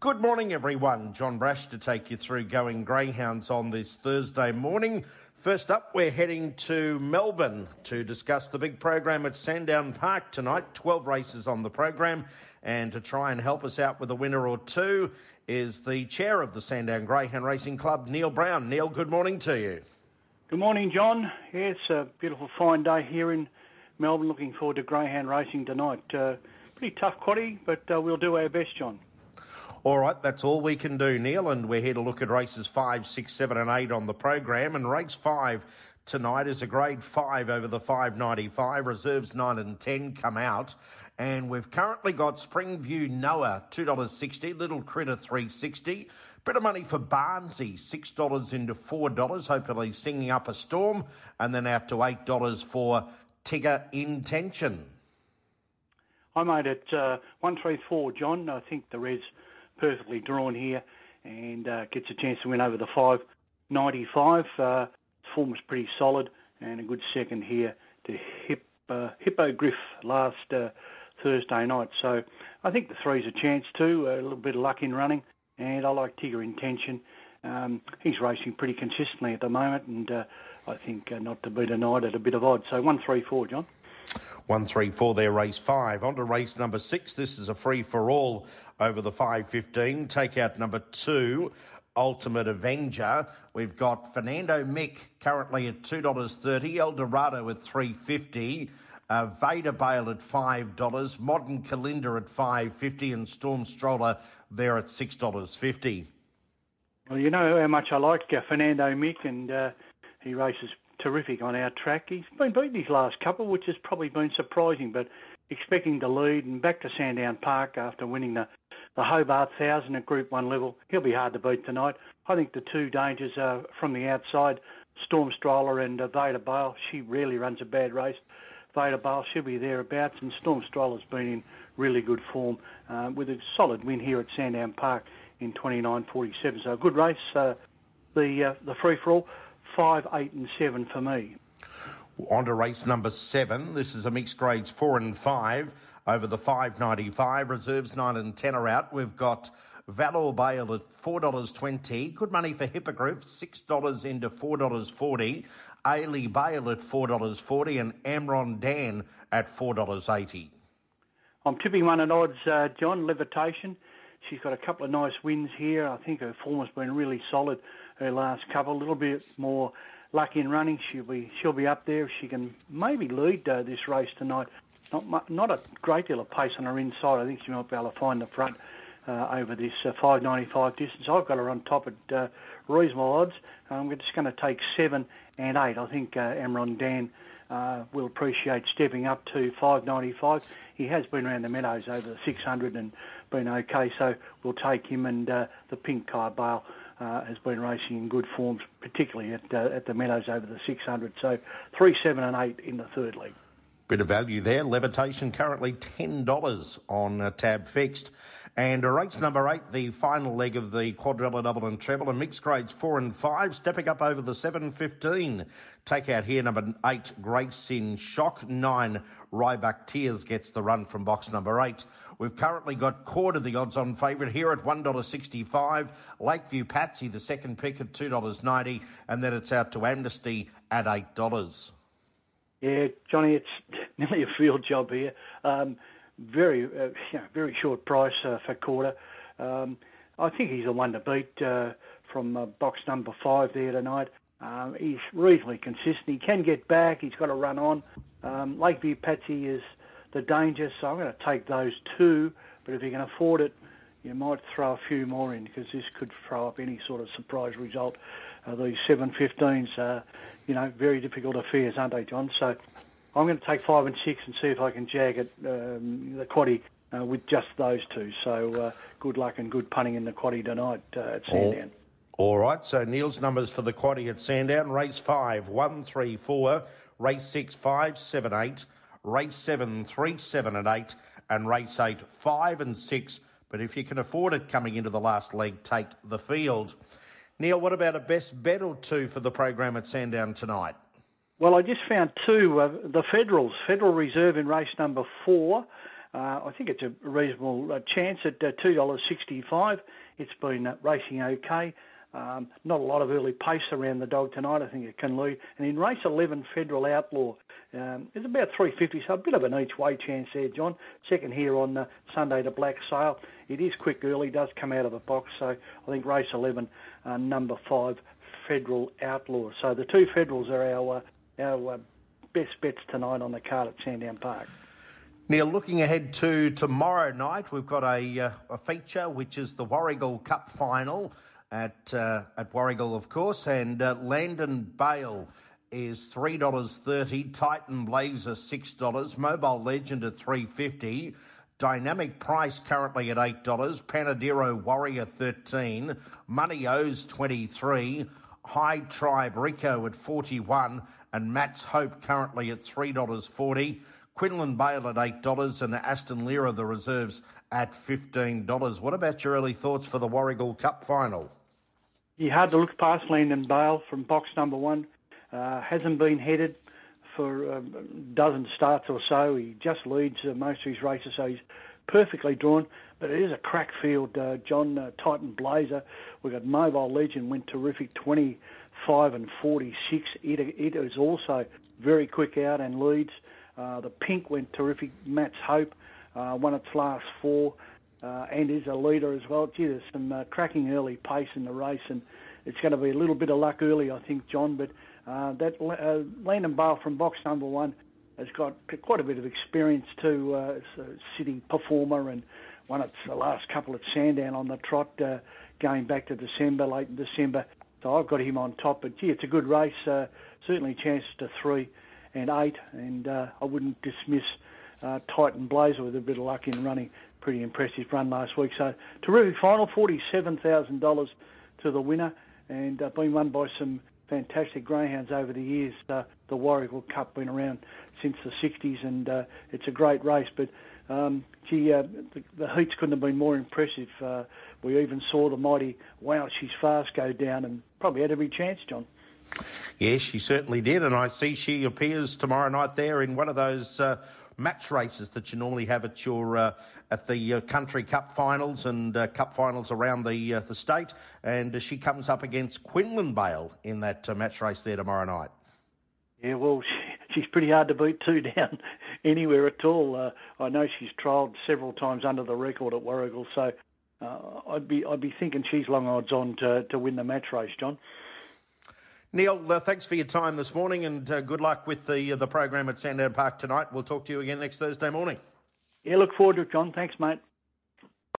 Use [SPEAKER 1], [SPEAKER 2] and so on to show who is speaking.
[SPEAKER 1] Good morning, everyone. John Brash to take you through going greyhounds on this Thursday morning. First up, we're heading to Melbourne to discuss the big program at Sandown Park tonight. 12 races on the program. And to try and help us out with a winner or two is the chair of the Sandown Greyhound Racing Club, Neil Brown. Neil, good morning to you.
[SPEAKER 2] Good morning, John. Yeah, it's a beautiful fine day here in Melbourne. Looking forward to greyhound racing tonight. Uh, pretty tough quaddy, but uh, we'll do our best, John.
[SPEAKER 1] All right, that's all we can do, Neil, and we're here to look at races five, six, seven, and eight on the program. And race five tonight is a grade five over the 595. Reserves nine and ten come out. And we've currently got Springview Noah, $2.60, Little Critter 360 Bit of money for Barnsey, $6 into $4, hopefully singing up a storm, and then out to $8 for Tigger Intention.
[SPEAKER 2] I made it uh, 134, John. I think the red's perfectly drawn here and uh, gets a chance to win over the 595. Uh, form was pretty solid and a good second here to Hip, uh, Hippogriff last uh, Thursday night. So I think the three's a chance too. A little bit of luck in running, and I like Tigger Intention. Um, he's racing pretty consistently at the moment, and uh, I think uh, not to be denied at a bit of odds. So one, three, four, John.
[SPEAKER 1] One, three, four. There, race five. On to race number six. This is a free for all over the five fifteen. Take out number two. Ultimate Avenger. We've got Fernando Mick currently at two dollars thirty. El Dorado at three fifty. Uh, Vader Bale at five dollars. Modern Kalinda at five fifty, and Storm Stroller there at six dollars fifty.
[SPEAKER 2] Well, you know how much I like uh, Fernando Mick, and uh, he races terrific on our track. He's been beaten his last couple, which has probably been surprising, but expecting to lead and back to Sandown Park after winning the, the Hobart Thousand at Group 1 level. He'll be hard to beat tonight. I think the two dangers are from the outside, Storm Stroller and uh, Vader Bale. She rarely runs a bad race. Vader Bale, she'll be thereabouts, and Storm Stroller's been in really good form uh, with a solid win here at Sandown Park in 29.47. So a good race. Uh, the uh, the free for all five, eight, and seven for me.
[SPEAKER 1] On to race number seven. This is a mixed grades four and five over the 595. Reserves nine and ten are out. We've got Valor Bale at $4.20. Good money for Hippogriff, $6 into $4.40. Ailey Bale at $4.40 and Amron Dan at $4.80.
[SPEAKER 2] I'm tipping one at odds, uh, John, Levitation. She's got a couple of nice wins here. I think her form has been really solid her last couple. A little bit more luck in running. She'll be she'll be up there. If she can maybe lead uh, this race tonight. Not not a great deal of pace on her inside. I think she might be able to find the front uh, over this uh, 595 distance. I've got her on top at uh, reasonable odds. I'm just going to take seven and eight. I think uh, Amron Dan uh, will appreciate stepping up to 595. He has been around the meadows over the 600 and been okay, so we'll take him. And uh, the pink car bale uh, has been racing in good form, particularly at uh, at the meadows over the 600. So three, seven, and eight in the third league.
[SPEAKER 1] Bit of value there. Levitation currently $10 on uh, tab fixed. And race number eight, the final leg of the quadrilla double and treble, and mixed grades four and five, stepping up over the 715. Take out here number eight, Grace in Shock. Nine, Ryback Tears gets the run from box number eight. We've currently got quarter the odds on favourite here at $1.65. Lakeview Patsy, the second pick at $2.90. And then it's out to Amnesty at $8.
[SPEAKER 2] Yeah, Johnny, it's nearly a field job here. Um, very, uh, very short price uh, for quarter. Um, I think he's the one to beat uh, from uh, box number five there tonight. Um, he's reasonably consistent. He can get back. He's got to run on. Um, Lakeview Patsy is the danger, so I'm going to take those two. But if you can afford it, you might throw a few more in because this could throw up any sort of surprise result. Uh, these 715s, are, you know, very difficult affairs, aren't they, John? So I'm going to take five and six and see if I can jag it, um, the quaddy uh, with just those two. So uh, good luck and good punting in the quaddy tonight uh, at Sandown.
[SPEAKER 1] All, all right, so Neil's numbers for the quaddy at Sandown race five, one, three, four, race six, five, seven, eight, race seven, three, seven, and eight, and race eight, five, and six. But if you can afford it coming into the last leg, take the field. Neil, what about a best bet or two for the program at Sandown tonight?
[SPEAKER 2] Well, I just found two. Uh, the Federals, Federal Reserve in race number four. Uh, I think it's a reasonable uh, chance at uh, $2.65. It's been uh, racing okay. Um, not a lot of early pace around the dog tonight. I think it can lead. And in race 11, Federal Outlaw, um, it's about 350, so a bit of an each way chance there, John. Second here on uh, Sunday to Black Sail. It is quick early, does come out of the box, so I think race 11, uh, number five, Federal Outlaw. So the two Federals are our, uh, our uh, best bets tonight on the card at Sandown Park.
[SPEAKER 1] Now, looking ahead to tomorrow night, we've got a, uh, a feature which is the Warragul Cup final at uh, at Warragul, of course, and uh, Landon Bale is three dollars thirty. Titan Blazer six dollars. Mobile Legend at three fifty. Dynamic Price currently at eight dollars. Panadero Warrior thirteen. Money O's twenty three. High Tribe Rico at forty one, and Matt's Hope currently at three dollars forty. Quinlan Bale at eight dollars, and Aston Lira the reserves at fifteen dollars. What about your early thoughts for the Warragul Cup final?
[SPEAKER 2] You hard to look past Landon Bale from box number one. Uh, hasn't been headed for a dozen starts or so. He just leads uh, most of his races, so he's perfectly drawn. But it is a crack field. Uh, John uh, Titan Blazer. We've got Mobile Legend went terrific, 25 and 46. It, it is also very quick out and leads. Uh, the Pink went terrific. Matt's Hope uh, won its last four uh, and is a leader as well. Gee, there's some uh, cracking early pace in the race, and it's going to be a little bit of luck early, I think, John. But uh, that uh, Landon Bale from box number one has got quite a bit of experience too. Uh, it's a city performer and won its the last couple at Sandown on the trot, uh, going back to December, late in December. So I've got him on top. But gee, it's a good race. Uh, certainly chances to three and eight, and uh, I wouldn't dismiss uh, Titan Blazer with a bit of luck in running pretty impressive run last week. So terrific final, forty-seven thousand dollars to the winner, and uh, been won by some fantastic greyhounds over the years. Uh, the Warragul Cup been around since the '60s, and uh, it's a great race. But um, gee, uh, the, the heats couldn't have been more impressive. Uh, we even saw the mighty Wow, she's fast go down, and probably had every chance, John.
[SPEAKER 1] Yes, she certainly did, and I see she appears tomorrow night there in one of those uh, match races that you normally have at your uh, at the uh, country cup finals and uh, cup finals around the uh, the state, and she comes up against Quinlan Bale in that uh, match race there tomorrow night.
[SPEAKER 2] Yeah, well, she, she's pretty hard to beat two down anywhere at all. Uh, I know she's trialled several times under the record at Warragul, so I'd be I'd be thinking she's long odds on to to win the match race, John.
[SPEAKER 1] Neil, uh, thanks for your time this morning and uh, good luck with the uh, the program at Sandown Park tonight. We'll talk to you again next Thursday morning.
[SPEAKER 2] Yeah, look forward to it, John. Thanks, mate.